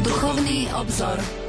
Duchovný obzor.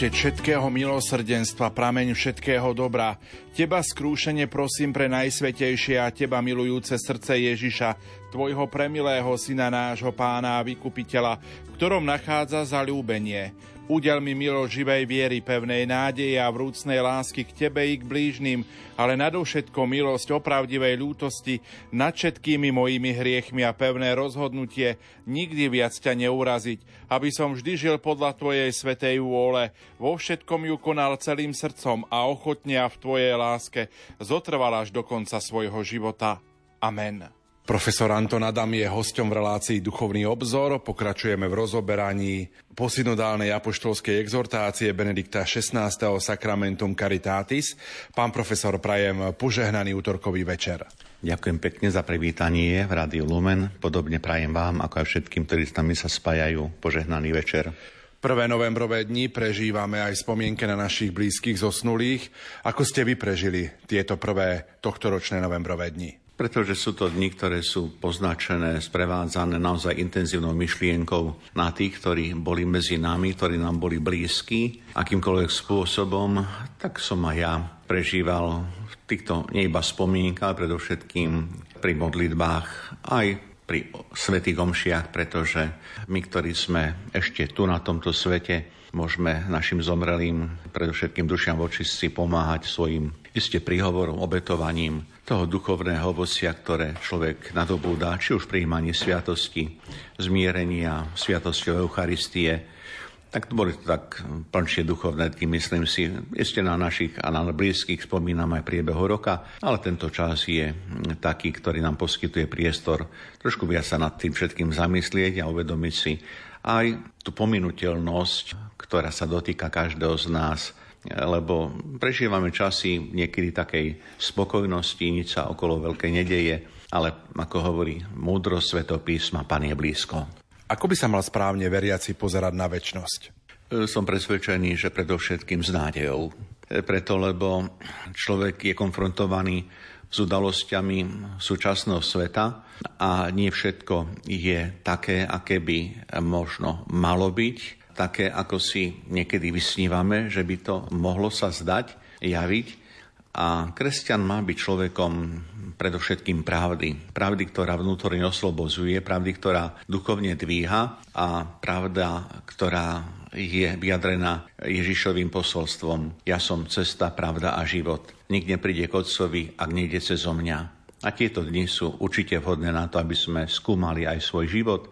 Otec všetkého milosrdenstva, prameň všetkého dobra, Teba skrúšene prosím pre najsvetejšie a Teba milujúce srdce Ježiša, Tvojho premilého syna nášho pána a vykupiteľa, v ktorom nachádza zalúbenie. Udel mi milo živej viery, pevnej nádeje a vrúcnej lásky k Tebe i k blížnym, ale nadovšetko milosť opravdivej ľútosti nad všetkými mojimi hriechmi a pevné rozhodnutie nikdy viac ťa neuraziť, aby som vždy žil podľa Tvojej svetej vôle, vo všetkom ju konal celým srdcom a ochotne a v Tvojej láske zotrval až do konca svojho života. Amen. Profesor Anton Adam je hosťom v relácii Duchovný obzor. Pokračujeme v rozoberaní posynodálnej apoštolskej exhortácie Benedikta XVI. Sacramentum Caritatis. Pán profesor, prajem požehnaný útorkový večer. Ďakujem pekne za privítanie v Rádiu Lumen. Podobne prajem vám, ako aj všetkým, ktorí s nami sa spájajú, požehnaný večer. Prvé novembrové dni prežívame aj spomienke na našich blízkych zosnulých. Ako ste vy prežili tieto prvé tohtoročné novembrové dni? Pretože sú to dni, ktoré sú poznačené, sprevádzané naozaj intenzívnou myšlienkou na tých, ktorí boli medzi nami, ktorí nám boli blízki, akýmkoľvek spôsobom, tak som aj ja prežíval v týchto nie iba spomienkach, predovšetkým pri modlitbách, aj pri svetých omšiach, pretože my, ktorí sme ešte tu na tomto svete, môžeme našim zomrelým, predovšetkým dušiam vočistci, pomáhať svojim iste príhovorom, obetovaním toho duchovného ovocia, ktoré človek nadobúda, či už príjmaní sviatosti, zmierenia, sviatosti Eucharistie, tak to boli to tak plnšie duchovné dny, myslím si. Ešte na našich a na blízkych spomínam aj priebehu roka, ale tento čas je taký, ktorý nám poskytuje priestor trošku viac sa nad tým všetkým zamyslieť a uvedomiť si aj tú pominuteľnosť, ktorá sa dotýka každého z nás lebo prežívame časy niekedy takej spokojnosti, nič sa okolo veľkej nedeje, ale ako hovorí múdro svetopísma, Pán je blízko. Ako by sa mal správne veriaci pozerať na väčnosť? Som presvedčený, že predovšetkým s nádejou. Preto, lebo človek je konfrontovaný s udalosťami súčasného sveta a nie všetko je také, aké by možno malo byť také, ako si niekedy vysnívame, že by to mohlo sa zdať, javiť. A kresťan má byť človekom predovšetkým pravdy. Pravdy, ktorá vnútorne oslobozuje, pravdy, ktorá duchovne dvíha a pravda, ktorá je vyjadrená Ježišovým posolstvom. Ja som cesta, pravda a život. Nik nepríde k Otcovi, ak nejde cez mňa. A tieto dni sú určite vhodné na to, aby sme skúmali aj svoj život,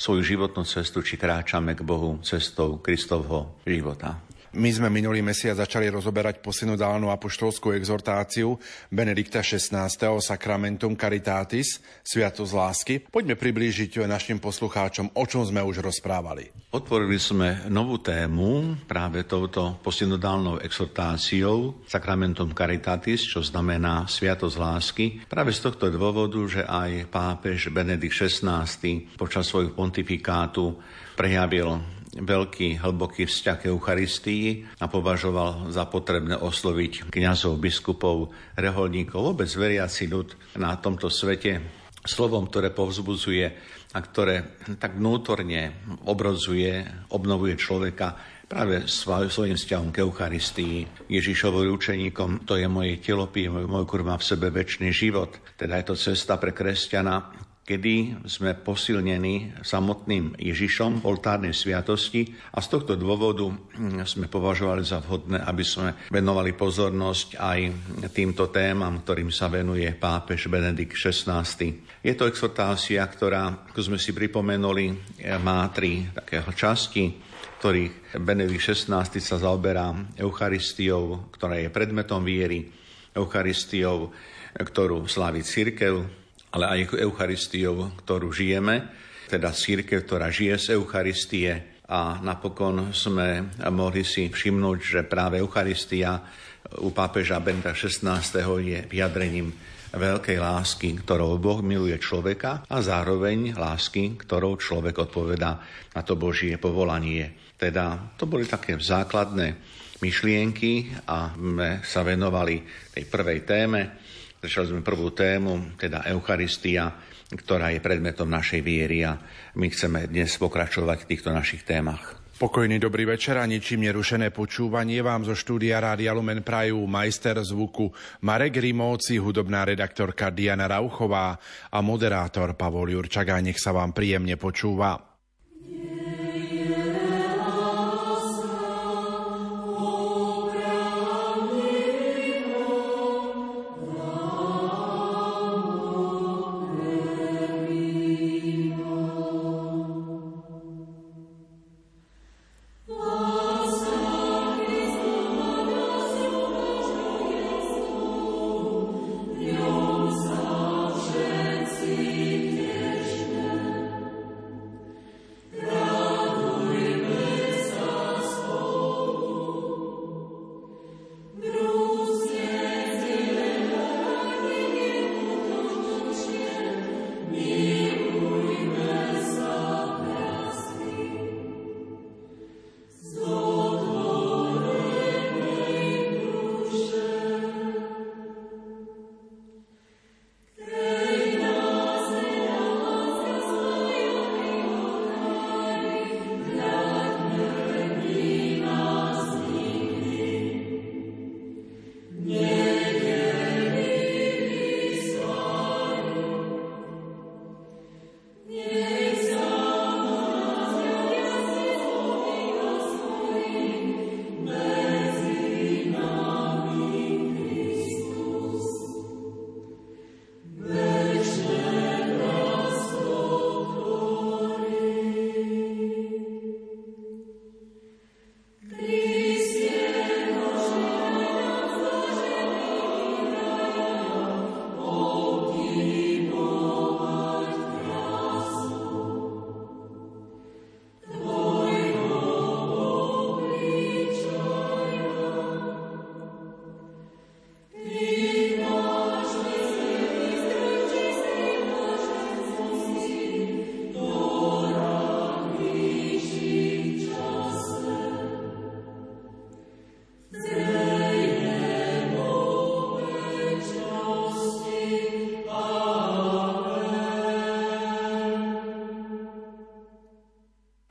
svoju životnú cestu, či kráčame k Bohu cestou Kristovho života. My sme minulý mesiac začali rozoberať posynodálnu apoštolskú exhortáciu Benedikta XVI. Sacramentum Caritatis, Sviatosť lásky. Poďme priblížiť našim poslucháčom, o čom sme už rozprávali. Otvorili sme novú tému práve touto posynodálnou exhortáciou Sacramentum Caritatis, čo znamená Sviatosť lásky. Práve z tohto dôvodu, že aj pápež Benedikt XVI počas svojho pontifikátu prejavil veľký, hlboký vzťah k Eucharistii a považoval za potrebné osloviť kňazov, biskupov, reholníkov, vôbec veriaci ľud na tomto svete slovom, ktoré povzbudzuje a ktoré tak vnútorne obrozuje, obnovuje človeka práve svojim vzťahom k Eucharistii, Ježišovým učeníkom, to je moje telo, pije môj kurva v sebe väčší život. Teda je to cesta pre kresťana, kedy sme posilnení samotným Ježišom v oltárnej sviatosti a z tohto dôvodu hm, sme považovali za vhodné, aby sme venovali pozornosť aj týmto témam, ktorým sa venuje pápež Benedikt XVI. Je to exhortácia, ktorá, ako sme si pripomenuli, má tri také časti, ktorých Benedikt XVI sa zaoberá Eucharistiou, ktorá je predmetom viery, Eucharistiou, ktorú slávi církev, ale aj Eucharistiou, ktorú žijeme, teda církev, ktorá žije z Eucharistie. A napokon sme mohli si všimnúť, že práve Eucharistia u pápeža Benta XVI. je vyjadrením veľkej lásky, ktorou Boh miluje človeka a zároveň lásky, ktorou človek odpovedá na to Božie povolanie. Teda to boli také základné myšlienky a sme sa venovali tej prvej téme. Začali sme prvú tému, teda Eucharistia, ktorá je predmetom našej viery a my chceme dnes pokračovať v týchto našich témach. Pokojný dobrý večer a ničím nerušené počúvanie vám zo štúdia Rádia Lumen Prajú majster zvuku Marek Rimóci, hudobná redaktorka Diana Rauchová a moderátor Pavol Jurčak. A nech sa vám príjemne počúva.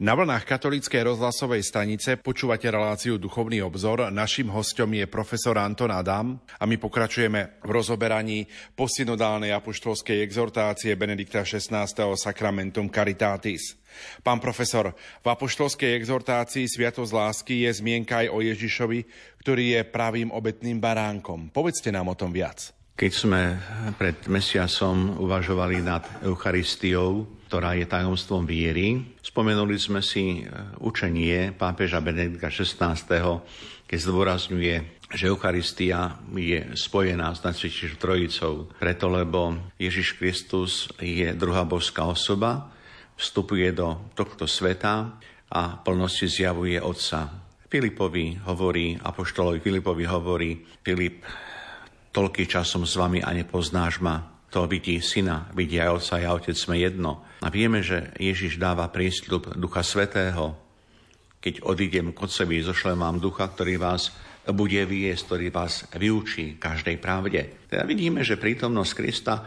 Na vlnách katolíckej rozhlasovej stanice počúvate reláciu Duchovný obzor. Našim hostom je profesor Anton Adam a my pokračujeme v rozoberaní posynodálnej apoštolskej exhortácie Benedikta XVI. Sacramentum Caritatis. Pán profesor, v apoštolskej exhortácii Sviatosť lásky je zmienka aj o Ježišovi, ktorý je pravým obetným baránkom. Povedzte nám o tom viac. Keď sme pred mesiacom uvažovali nad Eucharistiou, ktorá je tajomstvom viery. Spomenuli sme si e, učenie pápeža Benedikta XVI, keď zdôrazňuje, že Eucharistia je spojená s Najsvetejšou Trojicou, preto lebo Ježiš Kristus je druhá božská osoba, vstupuje do tohto sveta a plnosti zjavuje Otca. Filipovi hovorí, apoštolovi Filipovi hovorí, Filip, toľký časom s vami a nepoznáš ma, to vidí syna, vidí aj otca, a otec sme jedno. A vieme, že Ježiš dáva prísľub Ducha Svetého. Keď odídem k Otcovi, zošlem vám Ducha, ktorý vás bude viesť, ktorý vás vyučí každej pravde. Teda vidíme, že prítomnosť Krista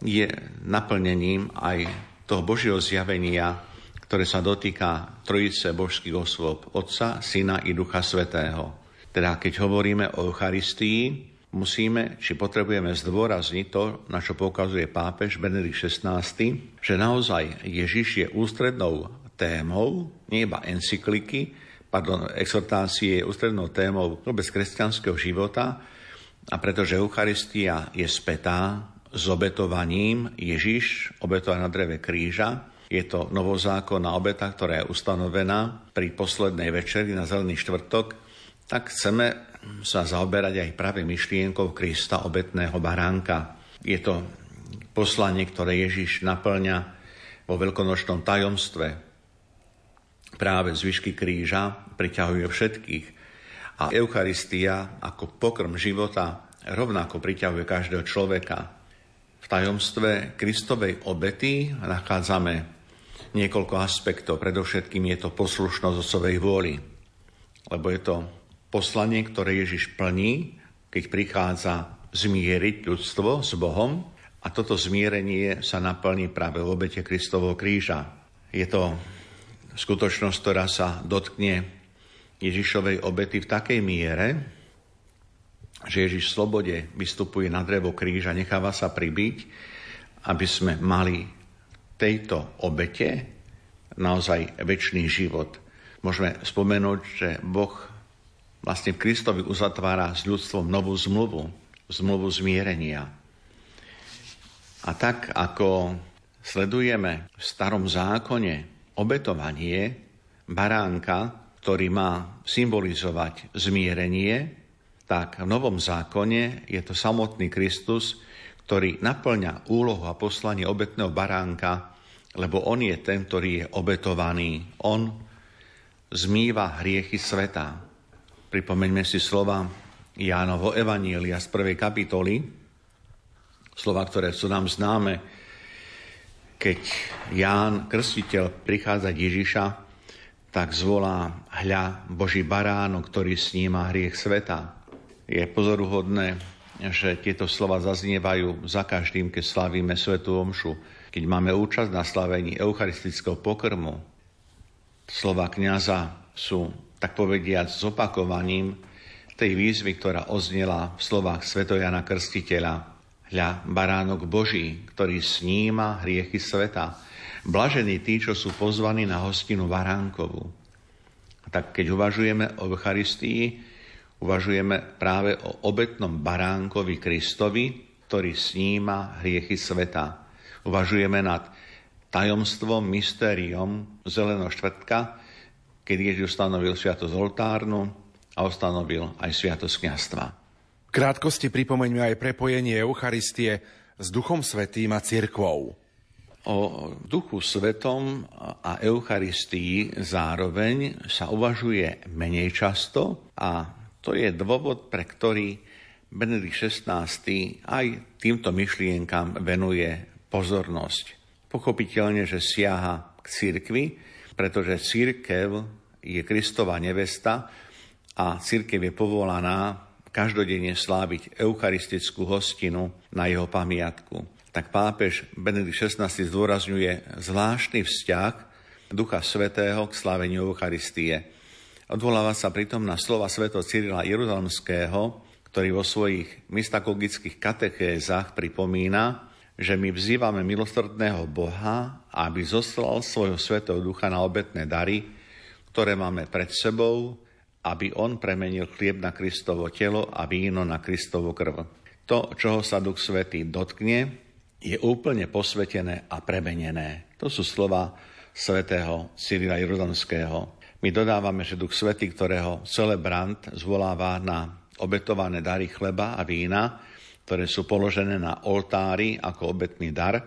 je naplnením aj toho Božieho zjavenia, ktoré sa dotýka trojice božských osôb, Otca, Syna i Ducha Svetého. Teda keď hovoríme o Eucharistii, musíme, či potrebujeme zdôrazniť to, na čo poukazuje pápež Benedikt XVI, že naozaj Ježiš je ústrednou témou, nie iba encykliky, pardon, exhortácie je ústrednou témou vôbec kresťanského života a pretože Eucharistia je spätá s obetovaním Ježiš, obetovaná na dreve kríža, je to novozákonná obeta, ktorá je ustanovená pri poslednej večeri na Zelený štvrtok, tak chceme sa zaoberať aj práve myšlienkou Krista obetného baránka. Je to poslanie, ktoré Ježiš naplňa vo veľkonočnom tajomstve. Práve zvyšky kríža priťahuje všetkých a Eucharistia ako pokrm života rovnako priťahuje každého človeka. V tajomstve Kristovej obety nachádzame niekoľko aspektov. Predovšetkým je to poslušnosť osovej vôli, lebo je to poslanie, ktoré Ježiš plní, keď prichádza zmieriť ľudstvo s Bohom a toto zmierenie sa naplní práve v obete Kristovho kríža. Je to skutočnosť, ktorá sa dotkne Ježišovej obety v takej miere, že Ježiš v slobode vystupuje na drevo kríža, necháva sa pribiť, aby sme mali tejto obete naozaj väčší život. Môžeme spomenúť, že Boh vlastne Kristovi uzatvára s ľudstvom novú zmluvu, zmluvu zmierenia. A tak ako sledujeme v starom zákone obetovanie baránka, ktorý má symbolizovať zmierenie, tak v Novom zákone je to samotný Kristus, ktorý naplňa úlohu a poslanie obetného baránka, lebo on je ten, ktorý je obetovaný. On zmýva hriechy sveta. Pripomeňme si slova Jánovo Evanielia z prvej kapitoly, slova, ktoré sú nám známe, keď Ján, krstiteľ, prichádza Ježiša, tak zvolá hľa Boží baránok, ktorý sníma hriech sveta. Je pozoruhodné, že tieto slova zaznievajú za každým, keď slavíme Svetú Omšu, keď máme účasť na slavení eucharistického pokrmu. Slova kniaza sú, tak povediať, zopakovaním tej výzvy, ktorá oznela v slovách Svetojana Krstiteľa. Hľa, baránok Boží, ktorý sníma hriechy sveta. Blažení tí, čo sú pozvaní na hostinu Varánkovú. A tak keď uvažujeme o Eucharistii, Uvažujeme práve o obetnom baránkovi Kristovi, ktorý sníma hriechy sveta. Uvažujeme nad tajomstvom, mystériom Zeleného štvrtka, keď Ježiš ustanovil sviatosť oltárnu a ustanovil aj sviatosť kniastva. V krátkosti pripomeňme aj prepojenie Eucharistie s Duchom Svetým a cirkvou. O Duchu Svetom a Eucharistii zároveň sa uvažuje menej často a to je dôvod, pre ktorý Benedikt XVI aj týmto myšlienkam venuje pozornosť. Pochopiteľne, že siaha k cirkvi, pretože církev je Kristova nevesta a církev je povolaná každodenne sláviť eucharistickú hostinu na jeho pamiatku. Tak pápež Benedikt XVI zdôrazňuje zvláštny vzťah Ducha Svetého k sláveniu Eucharistie. Odvoláva sa pritom na slova sveto Cyrila Jeruzalemského, ktorý vo svojich mystakogických katechézach pripomína, že my vzývame milosrdného Boha, aby zoslal svojho svetého ducha na obetné dary, ktoré máme pred sebou, aby on premenil chlieb na Kristovo telo a víno na Kristovo krv. To, čoho sa Duch Svetý dotkne, je úplne posvetené a premenené. To sú slova svätého Cyrila Jeruzalemského. My dodávame, že Duch Svetý, ktorého celebrant zvoláva na obetované dary chleba a vína, ktoré sú položené na oltári ako obetný dar,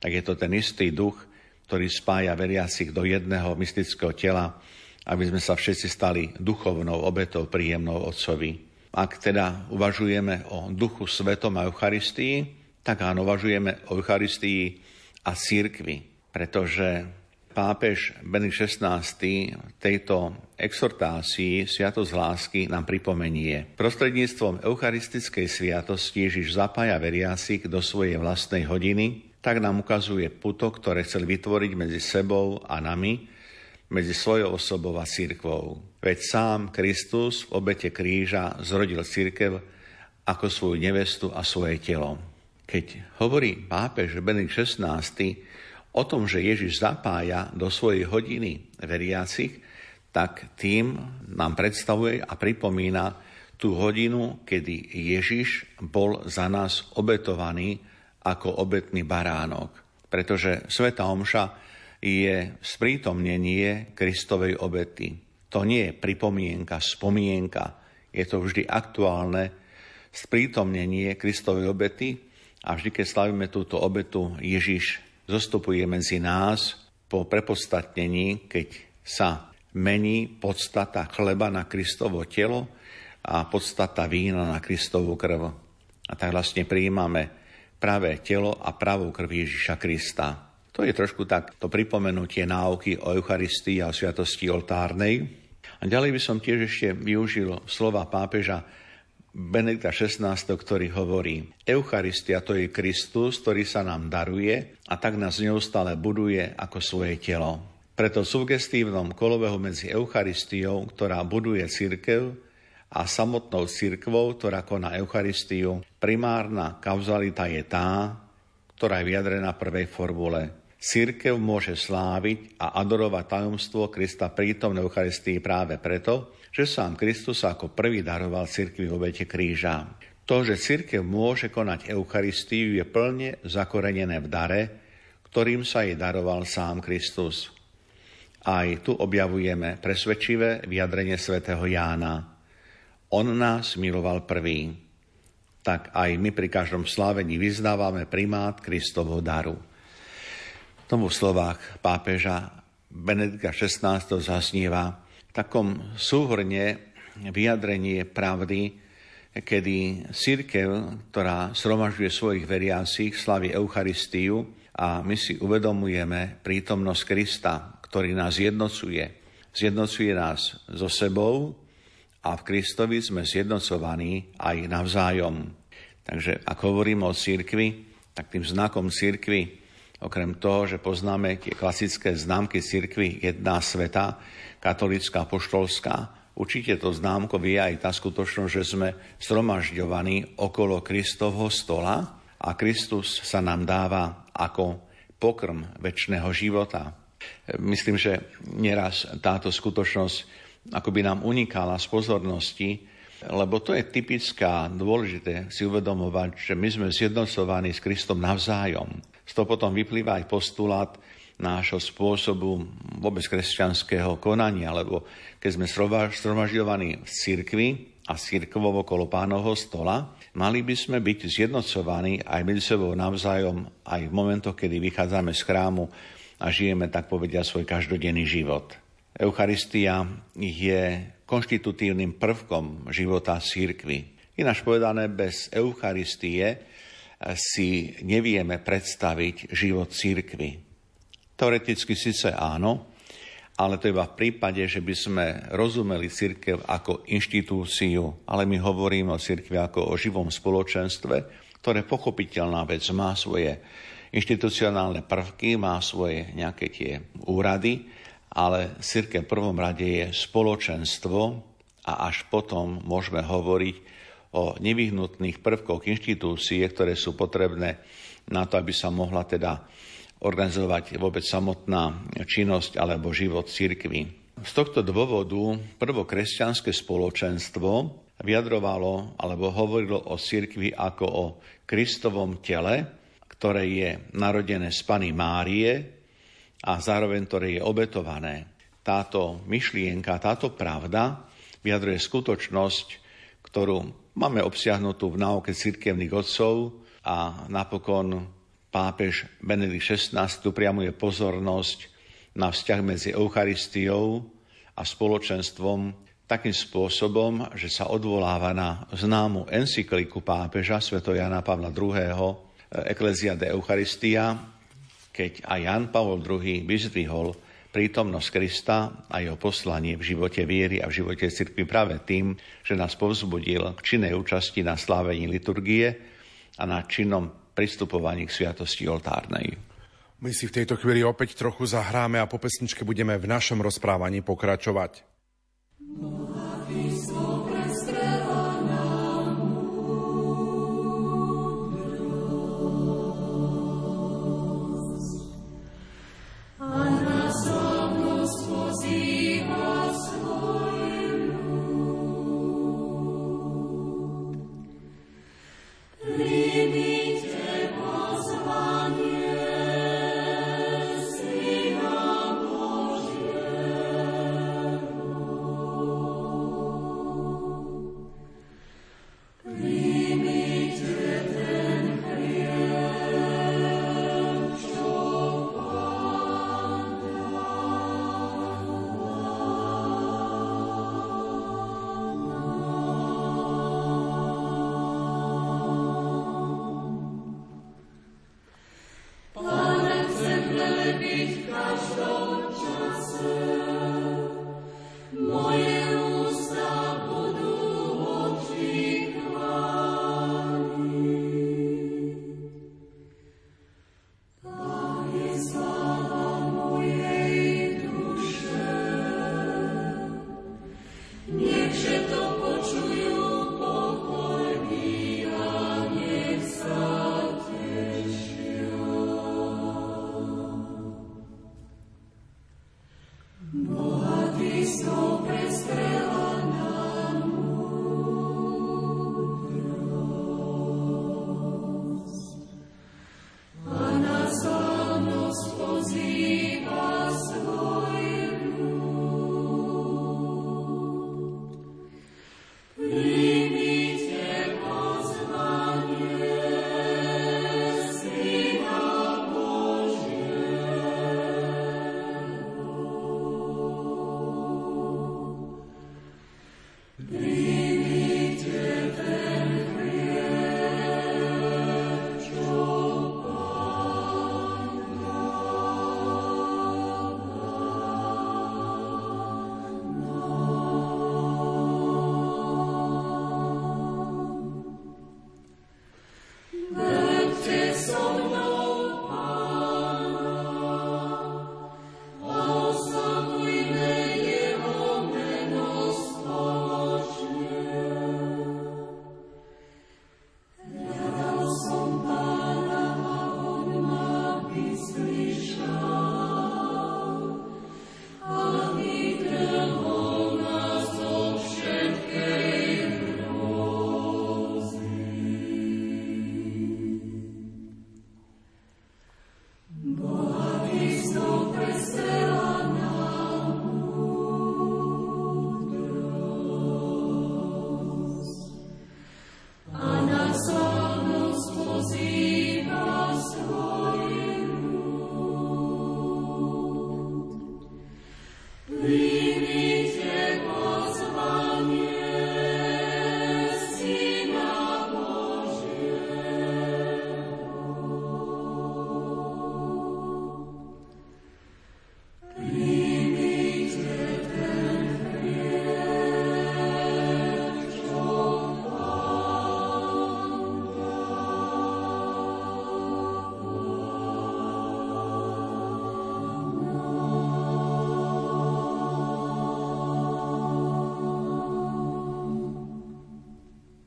tak je to ten istý duch, ktorý spája veriacich do jedného mystického tela, aby sme sa všetci stali duchovnou obetou príjemnou Otcovi. Ak teda uvažujeme o duchu svetom a Eucharistii, tak áno, uvažujeme o Eucharistii a církvi, pretože pápež Benedikt XVI tejto exhortácii Sviatosť lásky nám pripomenie. Prostredníctvom eucharistickej sviatosti Ježiš zapája veriacich do svojej vlastnej hodiny, tak nám ukazuje puto, ktoré chcel vytvoriť medzi sebou a nami, medzi svojou osobou a církvou. Veď sám Kristus v obete kríža zrodil církev ako svoju nevestu a svoje telo. Keď hovorí pápež Benedikt XVI o tom, že Ježiš zapája do svojej hodiny veriacich, tak tým nám predstavuje a pripomína tú hodinu, kedy Ježiš bol za nás obetovaný ako obetný baránok. Pretože Sveta Omša je sprítomnenie Kristovej obety. To nie je pripomienka, spomienka. Je to vždy aktuálne sprítomnenie Kristovej obety A vždy, keď slavíme túto obetu, Ježiš zostupuje medzi nás po prepodstatnení, keď sa mení podstata chleba na Kristovo telo a podstata vína na Kristovú krv. A tak vlastne prijímame pravé telo a pravú krv Ježiša Krista. To je trošku tak to pripomenutie náuky o Eucharistii a o sviatosti oltárnej. A ďalej by som tiež ešte využil slova pápeža Benedikta XVI, ktorý hovorí, Eucharistia to je Kristus, ktorý sa nám daruje a tak nás neustále buduje ako svoje telo. Preto v sugestívnom kolobehu medzi Eucharistiou, ktorá buduje církev, a samotnou církvou, ktorá koná Eucharistiu, primárna kauzalita je tá, ktorá je vyjadrená v prvej formule. Církev môže sláviť a adorovať tajomstvo Krista prítomnej Eucharistii práve preto, že sám Kristus ako prvý daroval cirkvi v obete kríža. To, že cirkev môže konať Eucharistiu, je plne zakorenené v dare, ktorým sa jej daroval sám Kristus. Aj tu objavujeme presvedčivé vyjadrenie svätého Jána. On nás miloval prvý. Tak aj my pri každom slávení vyznávame primát Kristovho daru. Tomu v slovách pápeža Benedika XVI zasníva takom súhrne vyjadrenie pravdy, kedy církev, ktorá sromažuje svojich veriacich, slaví Eucharistiu a my si uvedomujeme prítomnosť Krista, ktorý nás jednocuje. Zjednocuje nás so sebou a v Kristovi sme zjednocovaní aj navzájom. Takže ak hovoríme o církvi, tak tým znakom církvy, okrem toho, že poznáme tie klasické známky církvy jedna sveta, katolická, poštolská. Určite to známko vie aj tá skutočnosť, že sme zhromažďovaní okolo Kristovho stola a Kristus sa nám dáva ako pokrm väčšného života. Myslím, že nieraz táto skutočnosť ako by nám unikala z pozornosti, lebo to je typická, dôležité si uvedomovať, že my sme zjednocovaní s Kristom navzájom. Z toho potom vyplýva aj postulát, nášho spôsobu vôbec kresťanského konania, lebo keď sme stromažďovaní v cirkvi a cirkvou okolo pánovho stola, mali by sme byť zjednocovaní aj medzi sebou navzájom aj v momentoch, kedy vychádzame z chrámu a žijeme, tak povedia, svoj každodenný život. Eucharistia je konštitutívnym prvkom života církvy. Ináč povedané, bez Eucharistie si nevieme predstaviť život církvy. Teoreticky síce áno, ale to iba v prípade, že by sme rozumeli církev ako inštitúciu, ale my hovoríme o církvi ako o živom spoločenstve, ktoré pochopiteľná vec má svoje inštitucionálne prvky, má svoje nejaké tie úrady, ale církev v prvom rade je spoločenstvo a až potom môžeme hovoriť o nevyhnutných prvkoch inštitúcie, ktoré sú potrebné na to, aby sa mohla teda organizovať vôbec samotná činnosť alebo život cirkvy. Z tohto dôvodu prvokresťanské spoločenstvo vyjadrovalo alebo hovorilo o cirkvi ako o Kristovom tele, ktoré je narodené z Pany Márie a zároveň ktoré je obetované. Táto myšlienka, táto pravda vyjadruje skutočnosť, ktorú máme obsiahnutú v náuke cirkevných otcov a napokon pápež Benedikt XVI tu priamuje pozornosť na vzťah medzi Eucharistiou a spoločenstvom takým spôsobom, že sa odvoláva na známu encykliku pápeža Sv. Jana Pavla II. Ecclesia de Eucharistia, keď aj Jan Pavol II vyzdvihol prítomnosť Krista a jeho poslanie v živote viery a v živote cirkvi práve tým, že nás povzbudil k činnej účasti na slávení liturgie a na činnom pristupovaní k sviatosti oltárnej. My si v tejto chvíli opäť trochu zahráme a po pesničke budeme v našom rozprávaní pokračovať.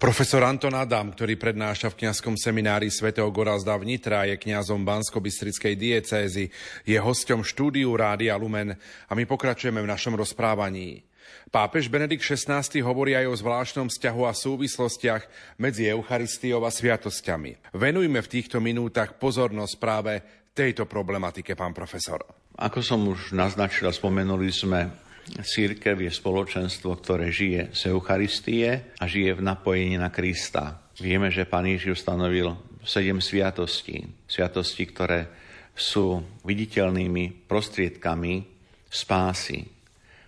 Profesor Anton Adam, ktorý prednáša v kňazskom seminári svätého Gorazda v Nitra, je kňazom Bansko-Bystrickej diecézy, je hosťom štúdiu Rádia Lumen a my pokračujeme v našom rozprávaní. Pápež Benedikt XVI hovorí aj o zvláštnom vzťahu a súvislostiach medzi Eucharistiou a sviatosťami. Venujme v týchto minútach pozornosť práve tejto problematike, pán profesor. Ako som už naznačil, spomenuli sme Církev je spoločenstvo, ktoré žije z Eucharistie a žije v napojení na Krista. Vieme, že Pán Ježiš ustanovil sedem sviatostí. Sviatosti, ktoré sú viditeľnými prostriedkami spásy.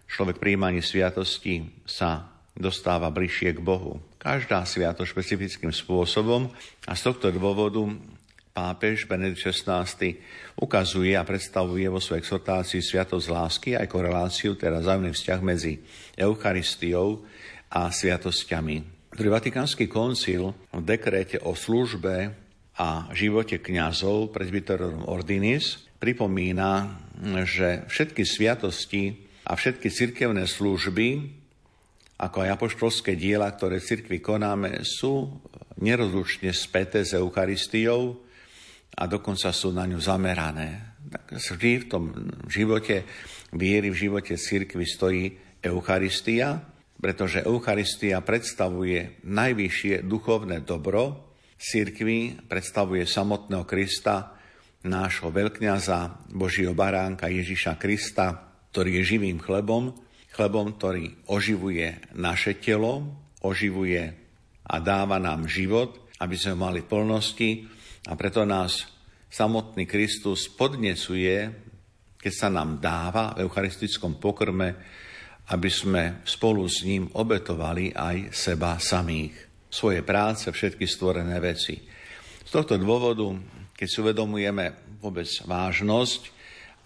Človek príjmaní sviatosti sa dostáva bližšie k Bohu. Každá sviato špecifickým spôsobom a z tohto dôvodu pápež Benedikt XVI ukazuje a predstavuje vo svojej exhortácii sviatosť lásky aj koreláciu, teda zájomný vzťah medzi Eucharistiou a sviatosťami. Druhý Vatikánsky koncil v dekréte o službe a živote kňazov presbyterorum ordinis pripomína, že všetky sviatosti a všetky cirkevné služby, ako aj apoštolské diela, ktoré v cirkvi konáme, sú nerozlučne späté s Eucharistiou, a dokonca sú na ňu zamerané. Vždy v tom živote viery, v živote cirkvi stojí Eucharistia, pretože Eucharistia predstavuje najvyššie duchovné dobro, cirkvi predstavuje samotného Krista, nášho veľkňaza, Božieho baránka Ježiša Krista, ktorý je živým chlebom, chlebom, ktorý oživuje naše telo, oživuje a dáva nám život, aby sme mali plnosti, a preto nás samotný Kristus podnesuje, keď sa nám dáva v eucharistickom pokrme, aby sme spolu s ním obetovali aj seba samých, svoje práce, všetky stvorené veci. Z tohto dôvodu, keď si uvedomujeme vôbec vážnosť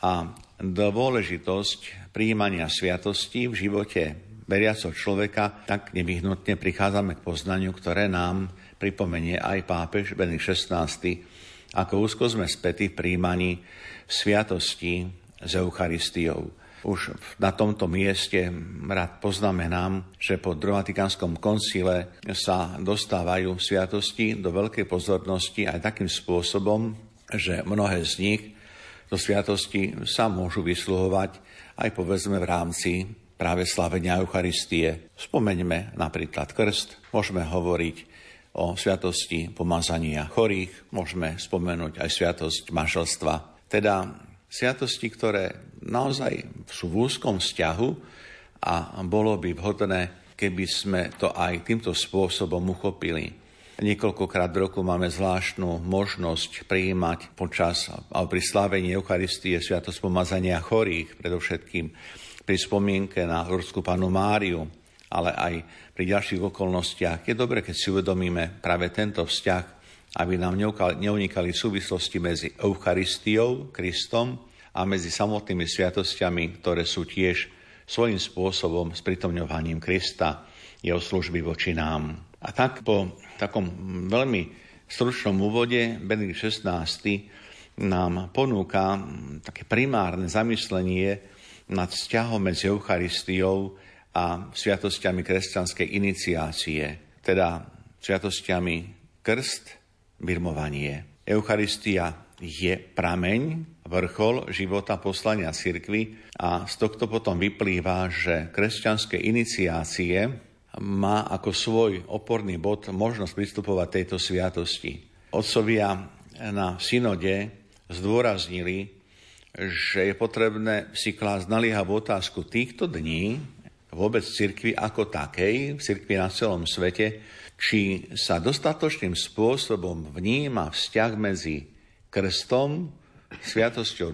a dôležitosť príjmania sviatosti v živote veriaco človeka, tak nevyhnutne prichádzame k poznaniu, ktoré nám pripomenie aj pápež Benedikt XVI, ako úzko sme spätí v príjmaní sviatosti s Eucharistiou. Už na tomto mieste rád poznamenám, že po Vatikánskom koncile sa dostávajú sviatosti do veľkej pozornosti aj takým spôsobom, že mnohé z nich do sviatosti sa môžu vysluhovať aj povedzme v rámci práve slavenia Eucharistie. Spomeňme napríklad krst, môžeme hovoriť o sviatosti pomazania chorých, môžeme spomenúť aj sviatosť manželstva. Teda sviatosti, ktoré naozaj sú v úzkom vzťahu a bolo by vhodné, keby sme to aj týmto spôsobom uchopili. Niekoľkokrát v roku máme zvláštnu možnosť prijímať počas alebo pri slávení Eucharistie sviatosť pomazania chorých, predovšetkým pri spomienke na Lurskú panu Máriu, ale aj pri ďalších okolnostiach. Je dobre, keď si uvedomíme práve tento vzťah, aby nám neunikali súvislosti medzi Eucharistiou, Kristom a medzi samotnými sviatosťami, ktoré sú tiež svojím spôsobom spritomňovaním Krista, jeho služby voči nám. A tak po takom veľmi stručnom úvode Benedikt XVI nám ponúka také primárne zamyslenie nad vzťahom medzi Eucharistiou a sviatosťami kresťanskej iniciácie, teda sviatosťami krst, birmovanie. Eucharistia je prameň, vrchol života poslania cirkvy a z tohto potom vyplýva, že kresťanské iniciácie má ako svoj oporný bod možnosť pristupovať tejto sviatosti. Otcovia na synode zdôraznili, že je potrebné si klásť naliehavú otázku týchto dní, vôbec cirkvi ako takej, v cirkvi na celom svete, či sa dostatočným spôsobom vníma vzťah medzi krstom, sviatosťou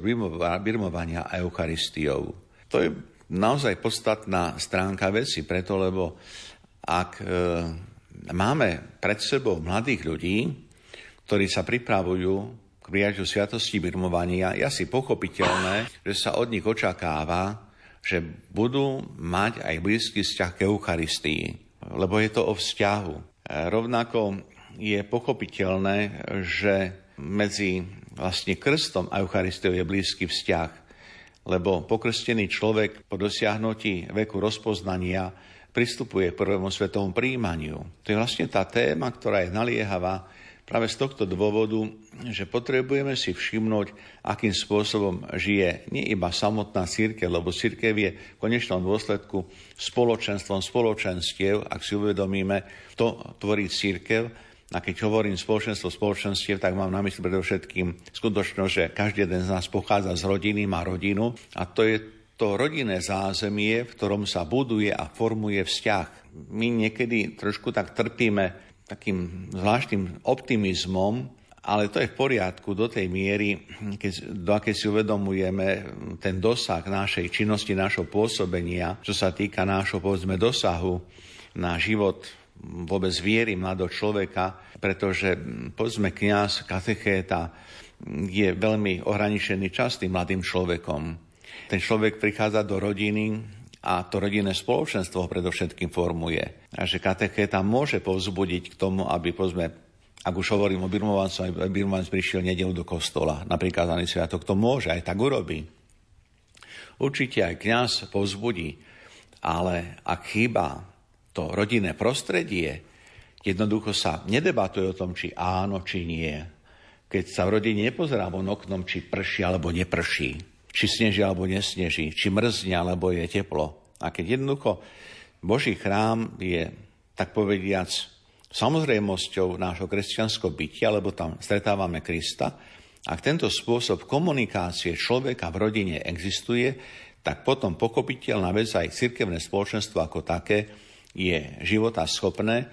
birmovania a Eucharistiou. To je naozaj podstatná stránka veci, preto lebo ak e, máme pred sebou mladých ľudí, ktorí sa pripravujú k prijaťu sviatosti birmovania, je asi pochopiteľné, že sa od nich očakáva, že budú mať aj blízky vzťah k Eucharistii, lebo je to o vzťahu. Rovnako je pochopiteľné, že medzi vlastne krstom a Eucharistiou je blízky vzťah, lebo pokrstený človek po dosiahnutí veku rozpoznania pristupuje k prvému svetovom príjmaniu. To je vlastne tá téma, ktorá je naliehavá práve z tohto dôvodu, že potrebujeme si všimnúť, akým spôsobom žije nie iba samotná církev, lebo církev je v konečnom dôsledku spoločenstvom spoločenstiev, ak si uvedomíme, to tvorí církev, a keď hovorím spoločenstvo spoločenstiev, tak mám na mysli predovšetkým skutočnosť, že každý jeden z nás pochádza z rodiny, má rodinu a to je to rodinné zázemie, v ktorom sa buduje a formuje vzťah. My niekedy trošku tak trpíme takým zvláštnym optimizmom, ale to je v poriadku do tej miery, keď, do akej si uvedomujeme ten dosah našej činnosti, našho pôsobenia, čo sa týka nášho, povedzme, dosahu na život vôbec viery mladého človeka, pretože, povedzme, kniaz, katechéta je veľmi ohraničený čas mladým človekom. Ten človek prichádza do rodiny, a to rodinné spoločenstvo ho predovšetkým formuje. A že katechéta môže povzbudiť k tomu, aby povedzme, ak už hovorím o birmovancu, aby birmovanc prišiel nedelu do kostola, napríklad na sviatok, to môže, aj tak urobí. Určite aj kňaz povzbudí, ale ak chýba to rodinné prostredie, jednoducho sa nedebatuje o tom, či áno, či nie. Keď sa v rodine nepozerá von oknom, či prší alebo neprší či sneží alebo nesneží, či mrzne alebo je teplo. A keď jednoducho Boží chrám je, tak povediac, samozrejmosťou nášho kresťanského bytia, lebo tam stretávame Krista, ak tento spôsob komunikácie človeka v rodine existuje, tak potom pokopiteľná vec aj cirkevné spoločenstvo ako také je života schopné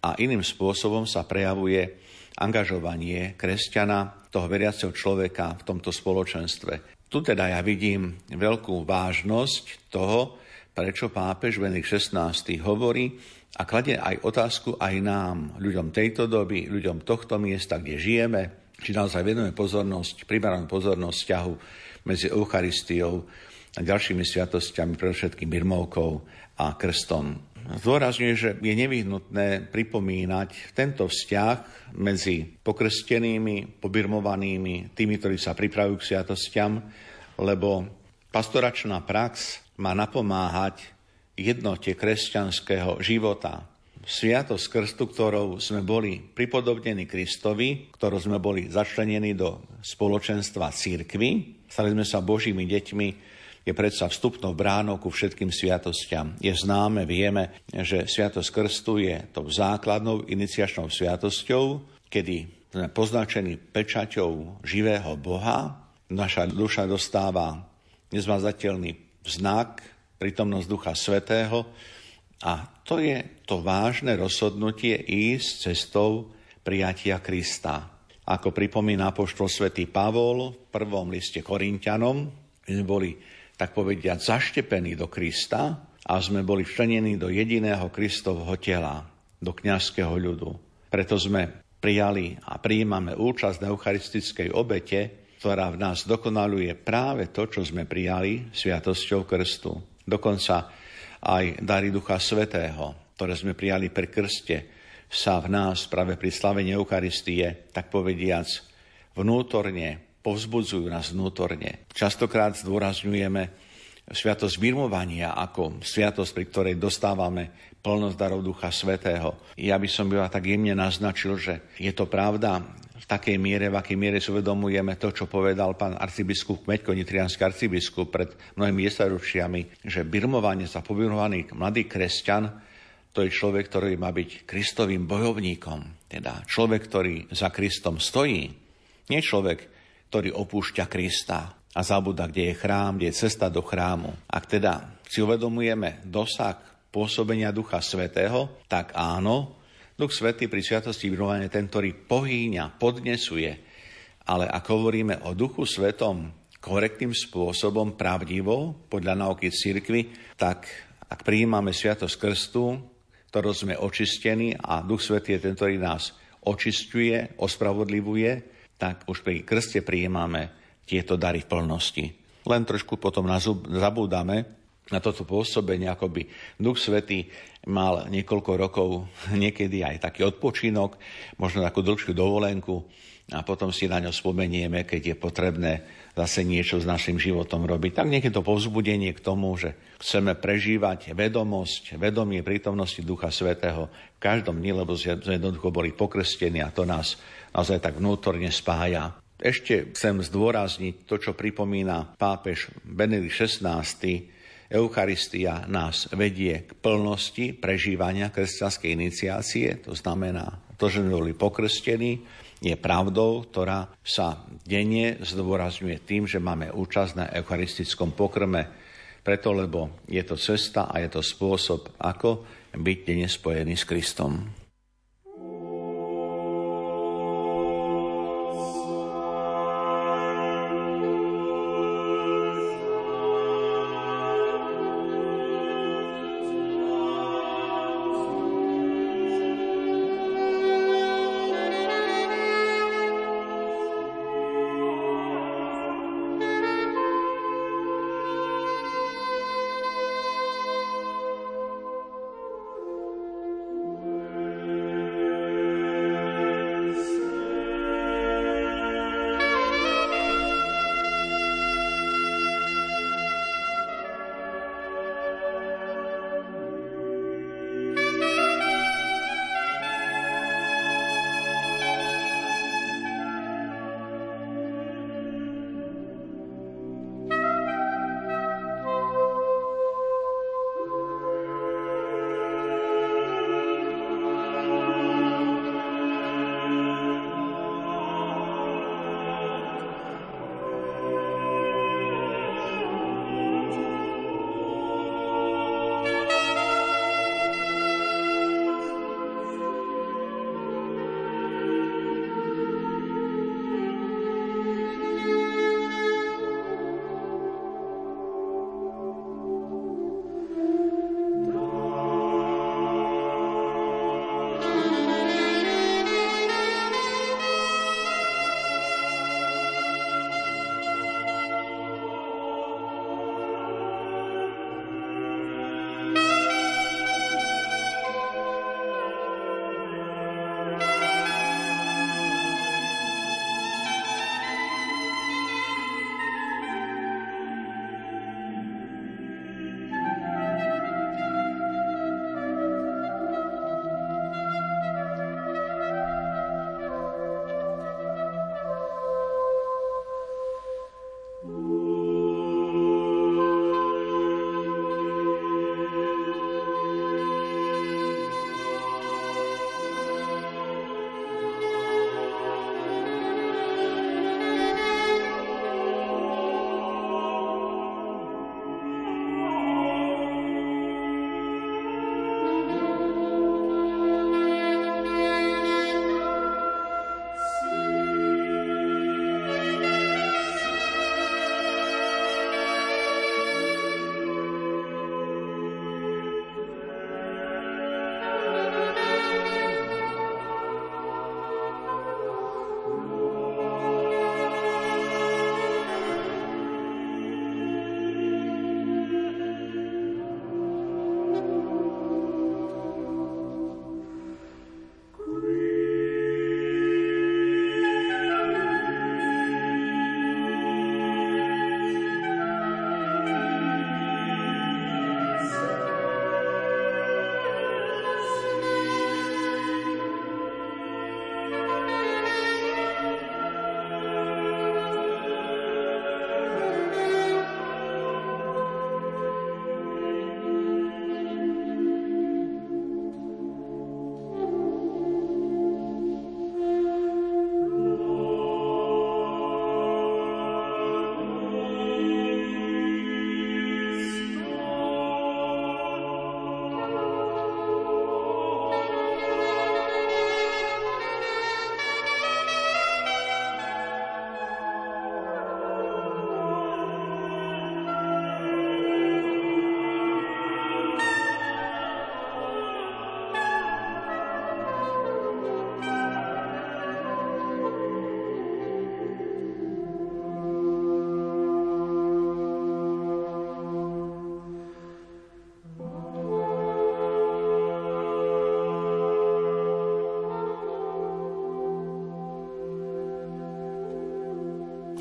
a iným spôsobom sa prejavuje angažovanie kresťana, toho veriaceho človeka v tomto spoločenstve. Tu teda ja vidím veľkú vážnosť toho, prečo pápež Benik XVI hovorí a kladie aj otázku aj nám, ľuďom tejto doby, ľuďom tohto miesta, kde žijeme, či naozaj venujeme pozornosť, priberanú pozornosť vzťahu medzi Eucharistiou a ďalšími sviatostiami, predovšetkým birmovkou a krstom. Zdôrazňuje, že je nevyhnutné pripomínať tento vzťah medzi pokrstenými, pobirmovanými, tými, ktorí sa pripravujú k sviatostiam, lebo pastoračná prax má napomáhať jednote kresťanského života. Sviatosť krstu, ktorou sme boli pripodobnení Kristovi, ktorou sme boli začlenení do spoločenstva církvy, stali sme sa Božími deťmi, je predsa vstupnou bránou ku všetkým sviatostiam. Je známe, vieme, že Sviatosť Krstu je to základnou iniciačnou sviatosťou, kedy sme poznačení pečaťou živého Boha, naša duša dostáva nezmazateľný znak, prítomnosť Ducha Svetého a to je to vážne rozhodnutie ísť cestou prijatia Krista. Ako pripomína poštol svätý Pavol v prvom liste Korintianom, sme boli, tak povediať, zaštepení do Krista a sme boli včlenení do jediného Kristovho tela, do kňazského ľudu. Preto sme prijali a prijímame účasť na eucharistickej obete, ktorá v nás dokonaluje práve to, čo sme prijali sviatosťou krstu. Dokonca aj dary Ducha Svetého, ktoré sme prijali pri krste, sa v nás práve pri slavení Eucharistie, tak povediac, vnútorne, povzbudzujú nás vnútorne. Častokrát zdôrazňujeme sviatosť birmovania ako sviatosť, pri ktorej dostávame plnosť darov Ducha Svetého. Ja by som by tak jemne naznačil, že je to pravda v takej miere, v akej miere si uvedomujeme to, čo povedal pán arcibiskup Kmeďko, nitrianský arcibiskup pred mnohými desaťročiami, že birmovanie sa pobirmovaný mladý kresťan, to je človek, ktorý má byť kristovým bojovníkom. Teda človek, ktorý za Kristom stojí. Nie človek, ktorý opúšťa Krista a zabúda, kde je chrám, kde je cesta do chrámu. Ak teda si uvedomujeme dosah pôsobenia Ducha Svetého, tak áno, Duch Svetý pri sviatosti vyrovania ten, ktorý pohýňa, podnesuje. Ale ak hovoríme o Duchu Svetom korektným spôsobom, pravdivo, podľa nauky cirkvy, tak ak prijímame sviatosť krstu, ktorou sme očistení a Duch Svetý je ten, ktorý nás očistuje, ospravodlivuje, tak už pri krste prijímame tieto dary v plnosti. Len trošku potom zabúdame na toto pôsobenie, ako by Duch Svetý mal niekoľko rokov, niekedy aj taký odpočinok, možno takú dlhšiu dovolenku a potom si na ňo spomenieme, keď je potrebné zase niečo s našim životom robiť. Tak niekedy to povzbudenie k tomu, že chceme prežívať vedomosť, vedomie prítomnosti Ducha Svetého v každom dni, lebo sme jednoducho boli pokrstení a to nás naozaj tak vnútorne spája. Ešte chcem zdôrazniť to, čo pripomína pápež Benedikt XVI, Eucharistia nás vedie k plnosti prežívania kresťanskej iniciácie, to znamená to, že sme boli pokrstení, je pravdou, ktorá sa denne zdôrazňuje tým, že máme účasť na eucharistickom pokrme, preto lebo je to cesta a je to spôsob, ako byť denne spojený s Kristom.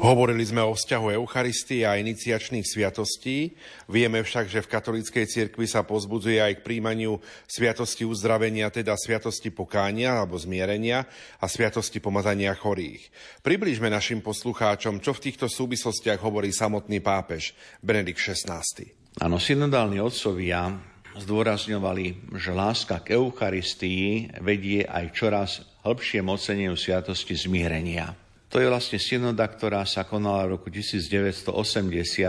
Hovorili sme o vzťahu Eucharistie a iniciačných sviatostí. Vieme však, že v katolíckej cirkvi sa pozbudzuje aj k príjmaniu sviatosti uzdravenia, teda sviatosti pokánia alebo zmierenia a sviatosti pomazania chorých. Približme našim poslucháčom, čo v týchto súvislostiach hovorí samotný pápež Benedikt XVI. Áno, synodálni otcovia zdôrazňovali, že láska k Eucharistii vedie aj čoraz hĺbšie moceneniu sviatosti zmierenia. To je vlastne synoda, ktorá sa konala v roku 1980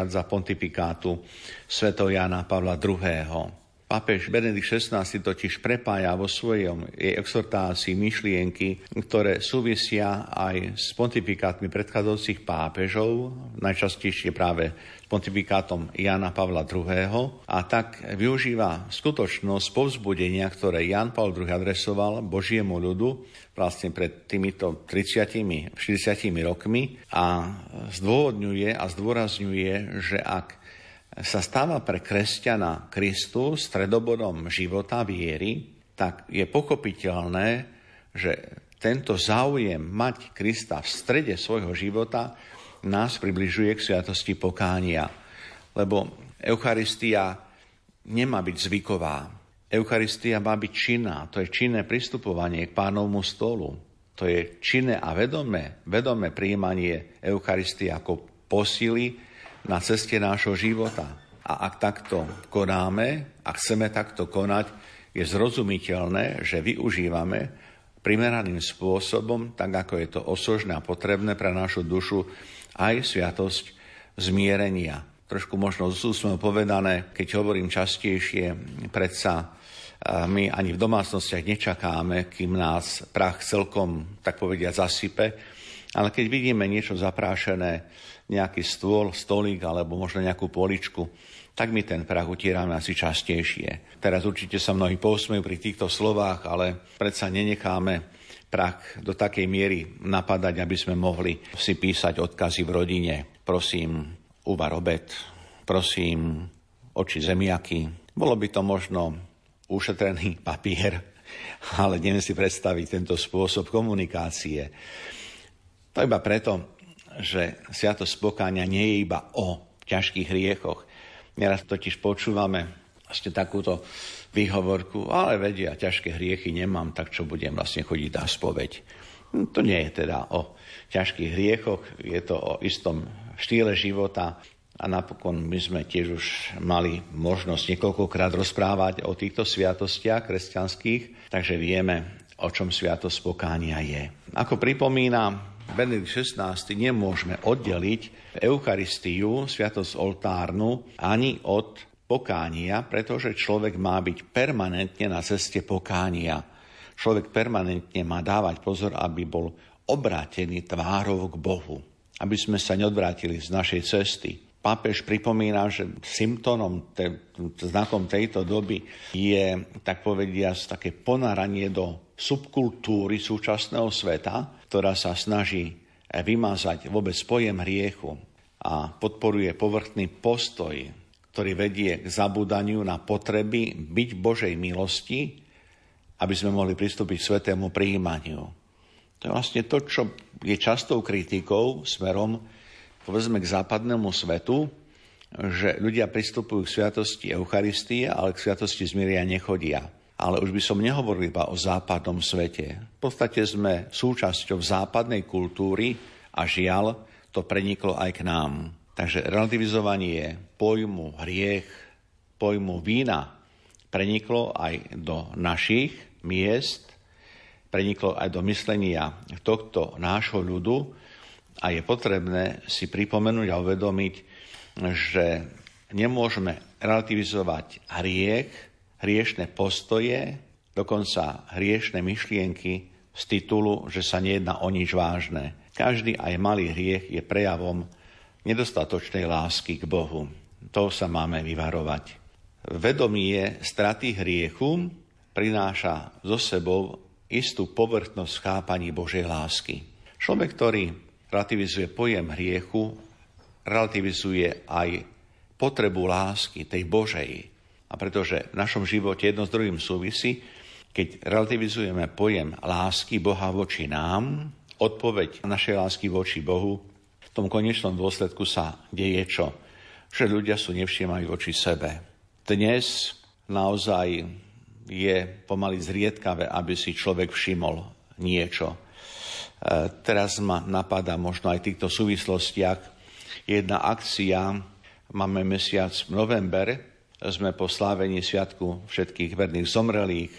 za pontifikátu sv. Jana Pavla II. Pápež Benedikt XVI totiž prepája vo svojom exhortácii myšlienky, ktoré súvisia aj s pontifikátmi predchádzajúcich pápežov, najčastejšie práve s pontifikátom Jana Pavla II. A tak využíva skutočnosť povzbudenia, ktoré Jan Pavel II adresoval Božiemu ľudu vlastne pred týmito 30 40 rokmi a zdôvodňuje a zdôrazňuje, že ak sa stáva pre kresťana Kristus stredobodom života viery, tak je pochopiteľné, že tento záujem mať Krista v strede svojho života nás približuje k sviatosti pokánia. Lebo Eucharistia nemá byť zvyková. Eucharistia má byť činná. To je činné pristupovanie k pánovmu stolu. To je činné a vedomé, vedomé príjmanie Eucharistie ako posily, na ceste nášho života. A ak takto konáme, a chceme takto konať, je zrozumiteľné, že využívame primeraným spôsobom, tak ako je to osožné a potrebné pre našu dušu, aj sviatosť zmierenia. Trošku možno z úsmev povedané, keď hovorím častejšie, predsa my ani v domácnostiach nečakáme, kým nás prach celkom, tak povedia, zasype, ale keď vidíme niečo zaprášené, nejaký stôl, stolík alebo možno nejakú poličku, tak my ten prach utierame asi častejšie. Teraz určite sa mnohí posmejú pri týchto slovách, ale predsa nenecháme prach do takej miery napadať, aby sme mohli si písať odkazy v rodine. Prosím, uvar obed, prosím, oči zemiaky. Bolo by to možno ušetrený papier, ale neviem si predstaviť tento spôsob komunikácie. To iba preto, že sviatosť pokáňa nie je iba o ťažkých hriechoch. Neraz totiž počúvame vlastne takúto výhovorku, ale vedia, ťažké hriechy nemám, tak čo budem vlastne chodiť na spoveď. Hm, to nie je teda o ťažkých hriechoch, je to o istom štýle života a napokon my sme tiež už mali možnosť niekoľkokrát rozprávať o týchto sviatostiach kresťanských, takže vieme, o čom sviatosť pokánia je. Ako pripomína Benedikt XVI nemôžeme oddeliť Eucharistiu, sviatosť oltárnu, ani od pokánia, pretože človek má byť permanentne na ceste pokánia. Človek permanentne má dávať pozor, aby bol obrátený tvárov k Bohu, aby sme sa neodvrátili z našej cesty. Pápež pripomína, že symptómom, te, znakom tejto doby je, tak povediať, také ponáranie do subkultúry súčasného sveta, ktorá sa snaží vymazať vôbec pojem hriechu a podporuje povrchný postoj, ktorý vedie k zabúdaniu na potreby byť Božej milosti, aby sme mohli pristúpiť k svetému príjmaniu. To je vlastne to, čo je častou kritikou smerom povedzme k západnému svetu, že ľudia pristupujú k sviatosti Eucharistie, ale k sviatosti zmieria nechodia. Ale už by som nehovoril iba o západnom svete. V podstate sme súčasťou západnej kultúry a žiaľ, to preniklo aj k nám. Takže relativizovanie pojmu hriech, pojmu vína preniklo aj do našich miest, preniklo aj do myslenia tohto nášho ľudu a je potrebné si pripomenúť a uvedomiť, že nemôžeme relativizovať hriech, hriešne postoje, dokonca hriešne myšlienky z titulu, že sa nejedná o nič vážne. Každý aj malý hriech je prejavom nedostatočnej lásky k Bohu. To sa máme vyvarovať. Vedomie straty hriechu prináša so sebou istú povrchnosť chápaní Božej lásky. Človek, ktorý relativizuje pojem hriechu, relativizuje aj potrebu lásky, tej Božej, a pretože v našom živote jedno s druhým súvisí, keď relativizujeme pojem lásky Boha voči nám, odpoveď našej lásky voči Bohu, tom konečnom dôsledku sa deje čo? Že ľudia sú nevšímajú voči sebe. Dnes naozaj je pomaly zriedkavé, aby si človek všimol niečo. E, teraz ma napadá možno aj v týchto súvislostiach jedna akcia, máme mesiac november, sme po slávení Sviatku všetkých verných zomrelých,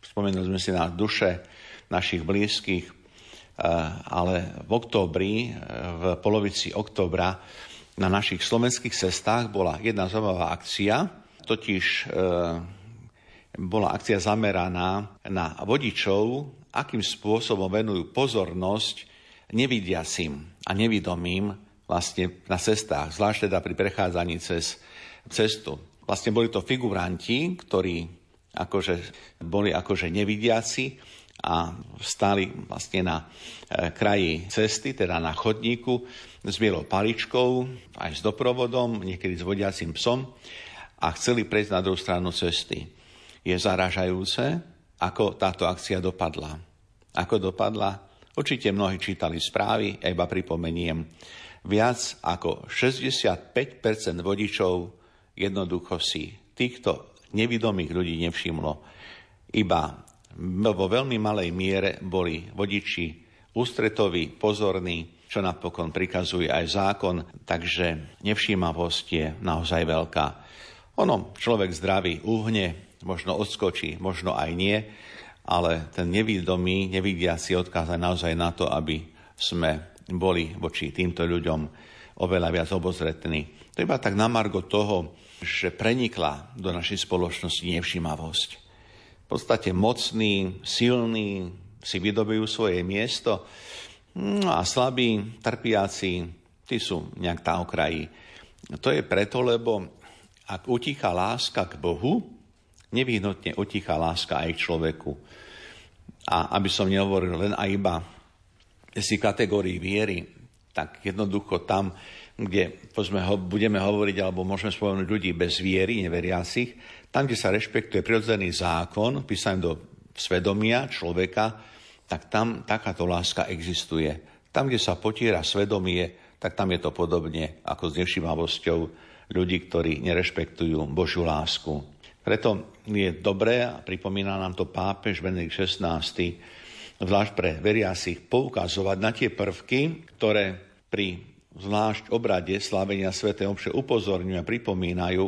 spomenuli sme si na duše našich blízkych, Eh, ale v októbri, eh, v polovici októbra na našich slovenských cestách bola jedna zaujímavá akcia, totiž eh, bola akcia zameraná na vodičov, akým spôsobom venujú pozornosť nevidiacim a nevidomým vlastne na cestách, zvlášť teda pri prechádzaní cez cestu. Vlastne boli to figuranti, ktorí akože, boli akože nevidiaci, a stáli vlastne na e, kraji cesty, teda na chodníku s bielou paličkou, aj s doprovodom, niekedy s vodiacim psom a chceli prejsť na druhú stranu cesty. Je zaražajúce, ako táto akcia dopadla. Ako dopadla? Určite mnohí čítali správy, iba pripomeniem. Viac ako 65% vodičov jednoducho si týchto nevidomých ľudí nevšimlo. Iba vo veľmi malej miere boli vodiči ústretoví, pozorní, čo napokon prikazuje aj zákon, takže nevšímavosť je naozaj veľká. Ono, človek zdravý uhne, možno odskočí, možno aj nie, ale ten nevidomý, nevidia si odkázať naozaj na to, aby sme boli voči týmto ľuďom oveľa viac obozretní. To iba tak na margo toho, že prenikla do našej spoločnosti nevšímavosť v podstate mocní, silní si vydobujú svoje miesto no a slabí, trpiaci, tí sú nejak na okraji. To je preto, lebo ak utícha láska k Bohu, nevyhnutne utícha láska aj k človeku. A aby som nehovoril len a iba si kategórii viery, tak jednoducho tam, kde pozme, ho, budeme hovoriť, alebo môžeme spomenúť ľudí bez viery, neveriacich, tam, kde sa rešpektuje prirodzený zákon, písaný do svedomia človeka, tak tam takáto láska existuje. Tam, kde sa potiera svedomie, tak tam je to podobne ako s nevšimavosťou ľudí, ktorí nerešpektujú Božiu lásku. Preto je dobré, a pripomína nám to pápež Benedikt XVI, zvlášť pre veriacich, poukazovať na tie prvky, ktoré pri zvlášť obrade slávenia Sv. Omše upozorňujú a pripomínajú,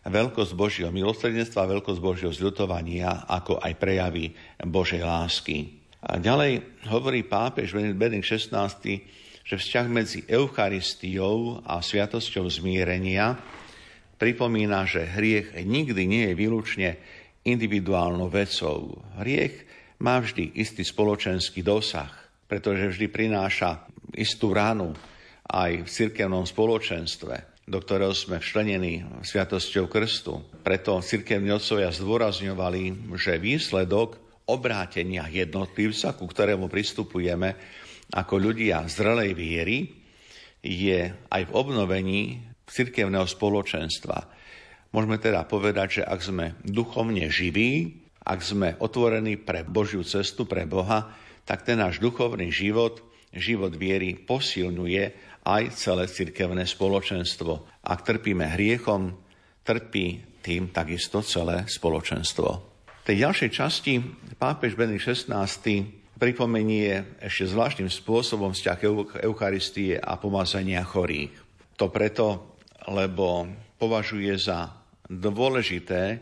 veľkosť Božieho milosrdenstva, veľkosť Božieho zľutovania, ako aj prejavy Božej lásky. A ďalej hovorí pápež Benedikt XVI, že vzťah medzi Eucharistiou a sviatosťou zmierenia pripomína, že hriech nikdy nie je výlučne individuálnou vecou. Hriech má vždy istý spoločenský dosah, pretože vždy prináša istú ránu aj v cirkevnom spoločenstve do ktorého sme včlenení sviatosťou krstu. Preto cirkevní otcovia zdôrazňovali, že výsledok obrátenia jednotlivca, ku ktorému pristupujeme ako ľudia zrelej viery, je aj v obnovení cirkevného spoločenstva. Môžeme teda povedať, že ak sme duchovne živí, ak sme otvorení pre Božiu cestu, pre Boha, tak ten náš duchovný život, život viery posilňuje aj celé cirkevné spoločenstvo. Ak trpíme hriechom, trpí tým takisto celé spoločenstvo. V tej ďalšej časti pápež Benedikt XVI pripomenie ešte zvláštnym spôsobom vzťah Eucharistie a pomazania chorých. To preto, lebo považuje za dôležité,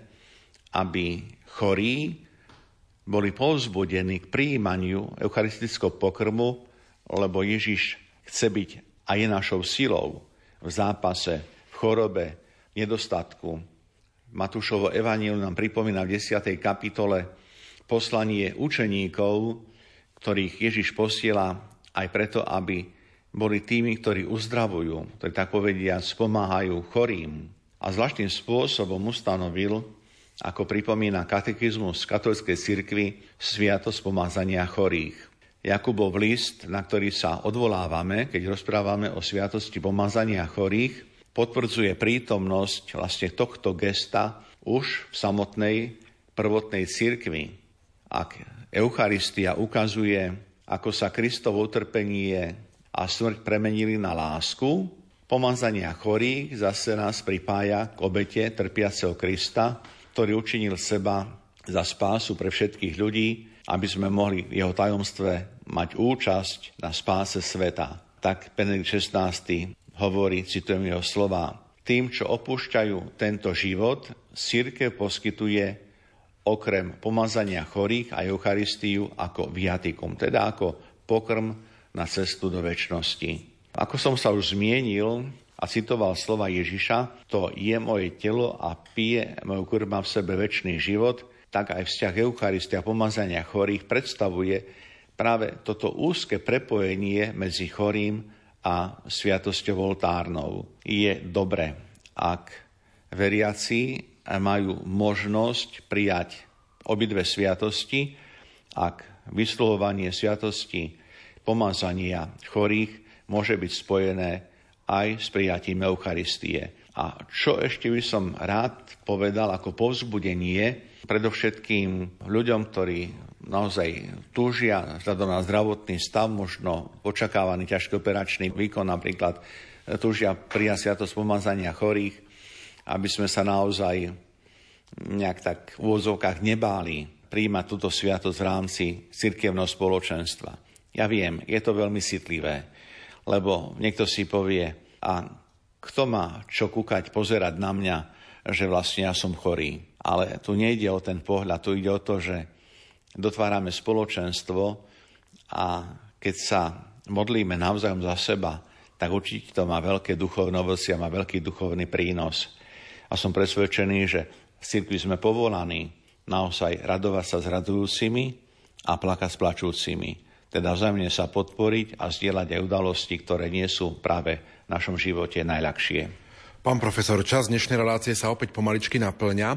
aby chorí boli povzbudení k príjmaniu eucharistického pokrmu, lebo Ježiš chce byť a je našou silou v zápase, v chorobe, nedostatku. Matúšovo evanílium nám pripomína v 10. kapitole poslanie učeníkov, ktorých Ježiš posiela aj preto, aby boli tými, ktorí uzdravujú, ktorí tak povediať pomáhajú chorým. A zvláštnym spôsobom ustanovil, ako pripomína katechizmus katolskej cirkvi, sviatosť pomazania chorých. Jakubov list, na ktorý sa odvolávame, keď rozprávame o sviatosti pomazania chorých, potvrdzuje prítomnosť vlastne tohto gesta už v samotnej prvotnej cirkvi. Ak Eucharistia ukazuje, ako sa Kristovo utrpenie a smrť premenili na lásku. Pomazania chorých zase nás pripája k obete trpiaceho Krista, ktorý učinil seba za spásu pre všetkých ľudí, aby sme mohli v jeho tajomstve mať účasť na spáse sveta. Tak Benedikt XVI hovorí, citujem jeho slova, tým, čo opúšťajú tento život, církev poskytuje okrem pomazania chorých a Eucharistiu ako viatikum, teda ako pokrm na cestu do väčšnosti. Ako som sa už zmienil a citoval slova Ježiša, to je moje telo a pije moju kurba v sebe väčší život, tak aj vzťah Eucharistia a pomazania chorých predstavuje práve toto úzke prepojenie medzi chorým a sviatosťou oltárnou. Je dobre, ak veriaci majú možnosť prijať obidve sviatosti, ak vysluhovanie sviatosti pomazania chorých môže byť spojené aj s prijatím Eucharistie. A čo ešte by som rád povedal ako povzbudenie, predovšetkým ľuďom, ktorí naozaj túžia vzhľadom na zdravotný stav, možno očakávaný ťažký operačný výkon, napríklad túžia prijať sviatosť pomazania chorých, aby sme sa naozaj nejak tak v úvodzovkách nebáli príjmať túto sviatosť v rámci cirkevného spoločenstva. Ja viem, je to veľmi citlivé lebo niekto si povie, a kto má čo kúkať, pozerať na mňa, že vlastne ja som chorý. Ale tu nejde o ten pohľad, tu ide o to, že dotvárame spoločenstvo a keď sa modlíme navzájom za seba, tak určite to má veľké duchovné ovoci a má veľký duchovný prínos. A som presvedčený, že v cirkvi sme povolaní naozaj radovať sa s radujúcimi a plakať s plačúcimi teda vzájomne sa podporiť a zdieľať aj udalosti, ktoré nie sú práve našom živote najľahšie. Pán profesor, čas dnešnej relácie sa opäť pomaličky naplňa.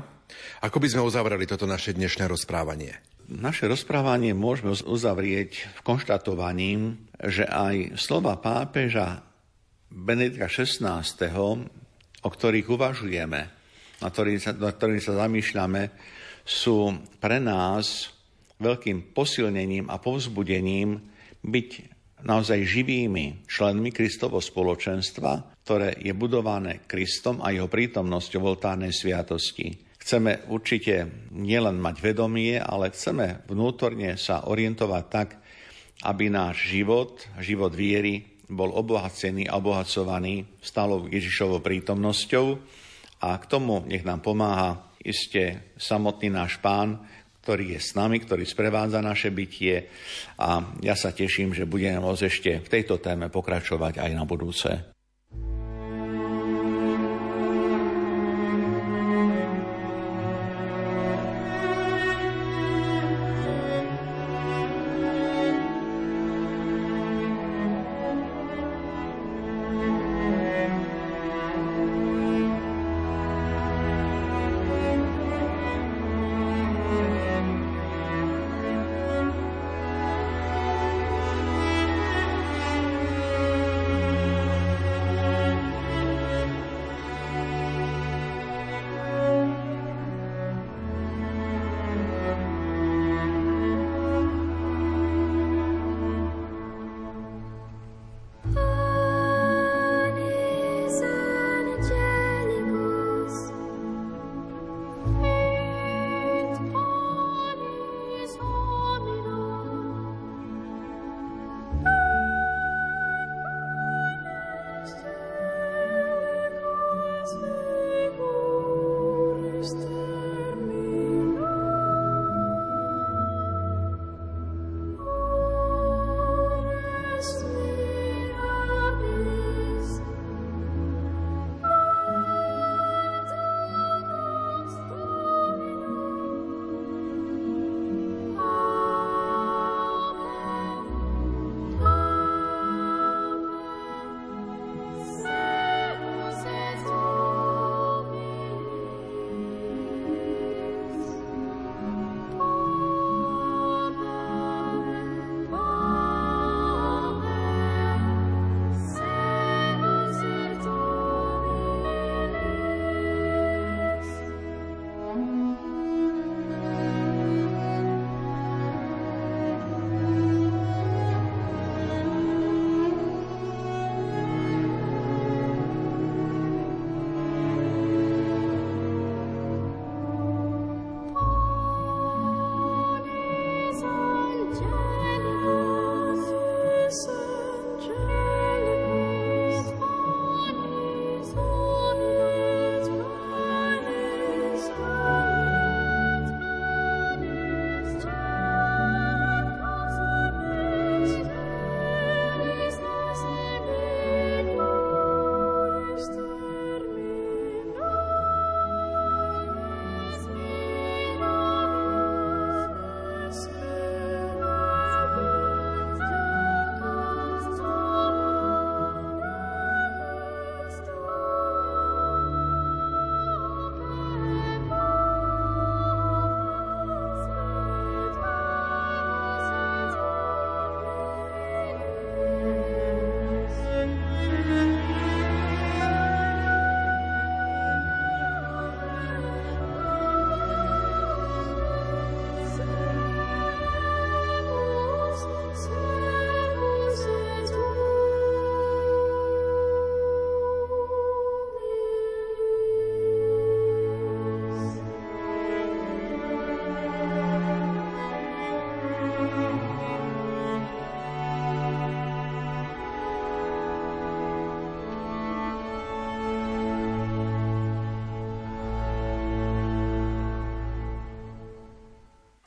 Ako by sme uzavreli toto naše dnešné rozprávanie? Naše rozprávanie môžeme uzavrieť v konštatovaním, že aj slova pápeža Benedika XVI, o ktorých uvažujeme, na ktorých sa, na ktorých sa zamýšľame, sú pre nás veľkým posilnením a povzbudením byť naozaj živými členmi Kristovo spoločenstva, ktoré je budované Kristom a jeho prítomnosťou v oltárnej sviatosti. Chceme určite nielen mať vedomie, ale chceme vnútorne sa orientovať tak, aby náš život, život viery, bol obohacený a obohacovaný stálou Ježišovou prítomnosťou a k tomu nech nám pomáha iste samotný náš pán, ktorý je s nami, ktorý sprevádza naše bytie a ja sa teším, že budeme môcť ešte v tejto téme pokračovať aj na budúce.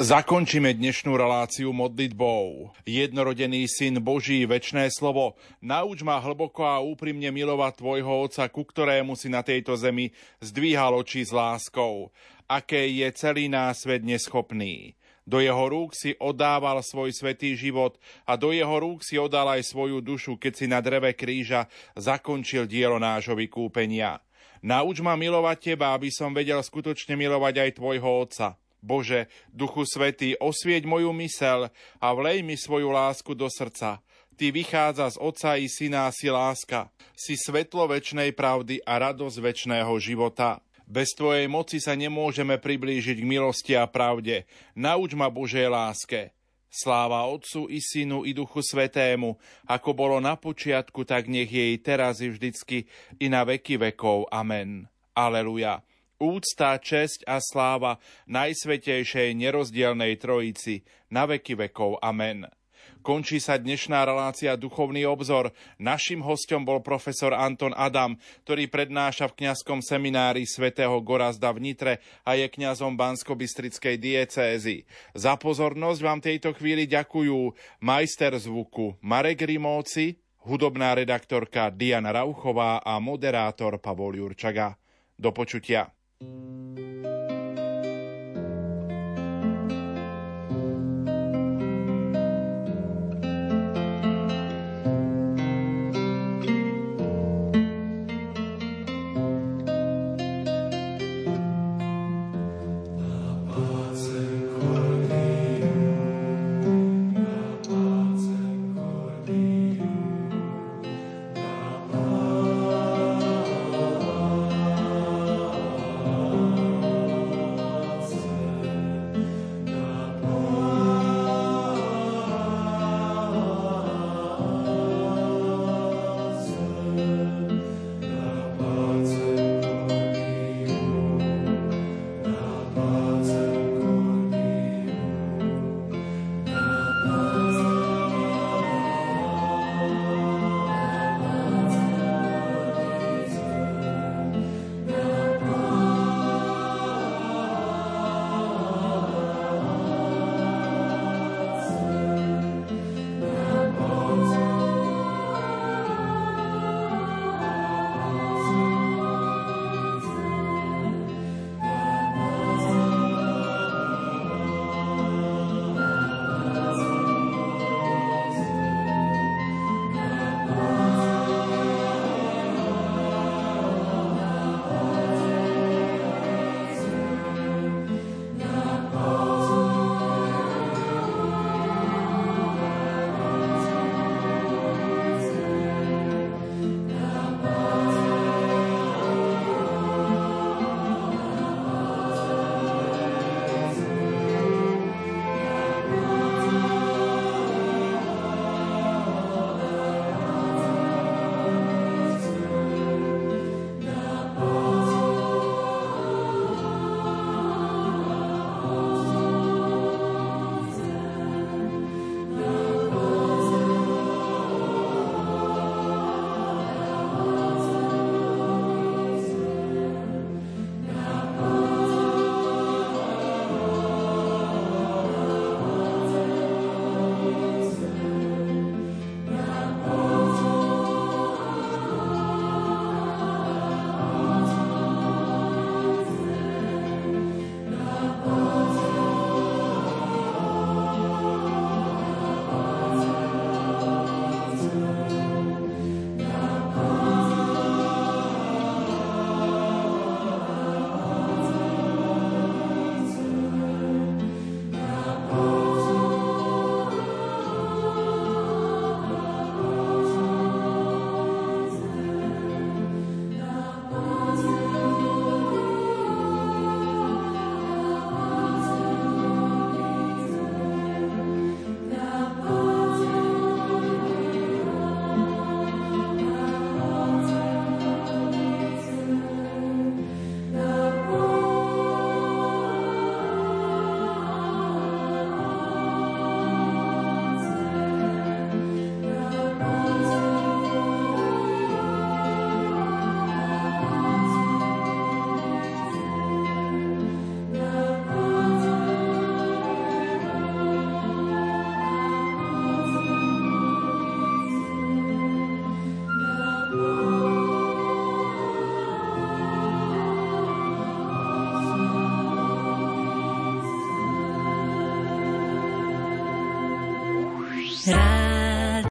Zakončíme dnešnú reláciu modlitbou. Jednorodený syn Boží, väčné slovo, nauč ma hlboko a úprimne milovať Tvojho Otca, ku ktorému si na tejto zemi zdvíhal oči s láskou, aké je celý nás svet neschopný. Do jeho rúk si oddával svoj svetý život a do jeho rúk si oddal aj svoju dušu, keď si na dreve kríža zakončil dielo nášho vykúpenia. Nauč ma milovať Teba, aby som vedel skutočne milovať aj Tvojho Otca. Bože, Duchu Svetý, osvieť moju mysel a vlej mi svoju lásku do srdca. Ty vychádza z Otca i Syna si láska. Si svetlo väčšnej pravdy a radosť väčšného života. Bez Tvojej moci sa nemôžeme priblížiť k milosti a pravde. Nauč ma Božej láske. Sláva Otcu i Synu i Duchu Svetému, ako bolo na počiatku, tak nech jej teraz i vždycky i na veky vekov. Amen. Aleluja úcta, česť a sláva Najsvetejšej nerozdielnej Trojici na veky vekov. Amen. Končí sa dnešná relácia Duchovný obzor. Našim hostom bol profesor Anton Adam, ktorý prednáša v kňazskom seminári svätého Gorazda v Nitre a je kňazom Bansko-Bystrickej diecézy. Za pozornosť vám tejto chvíli ďakujú majster zvuku Marek Rimóci, hudobná redaktorka Diana Rauchová a moderátor Pavol Jurčaga. Do počutia. thank you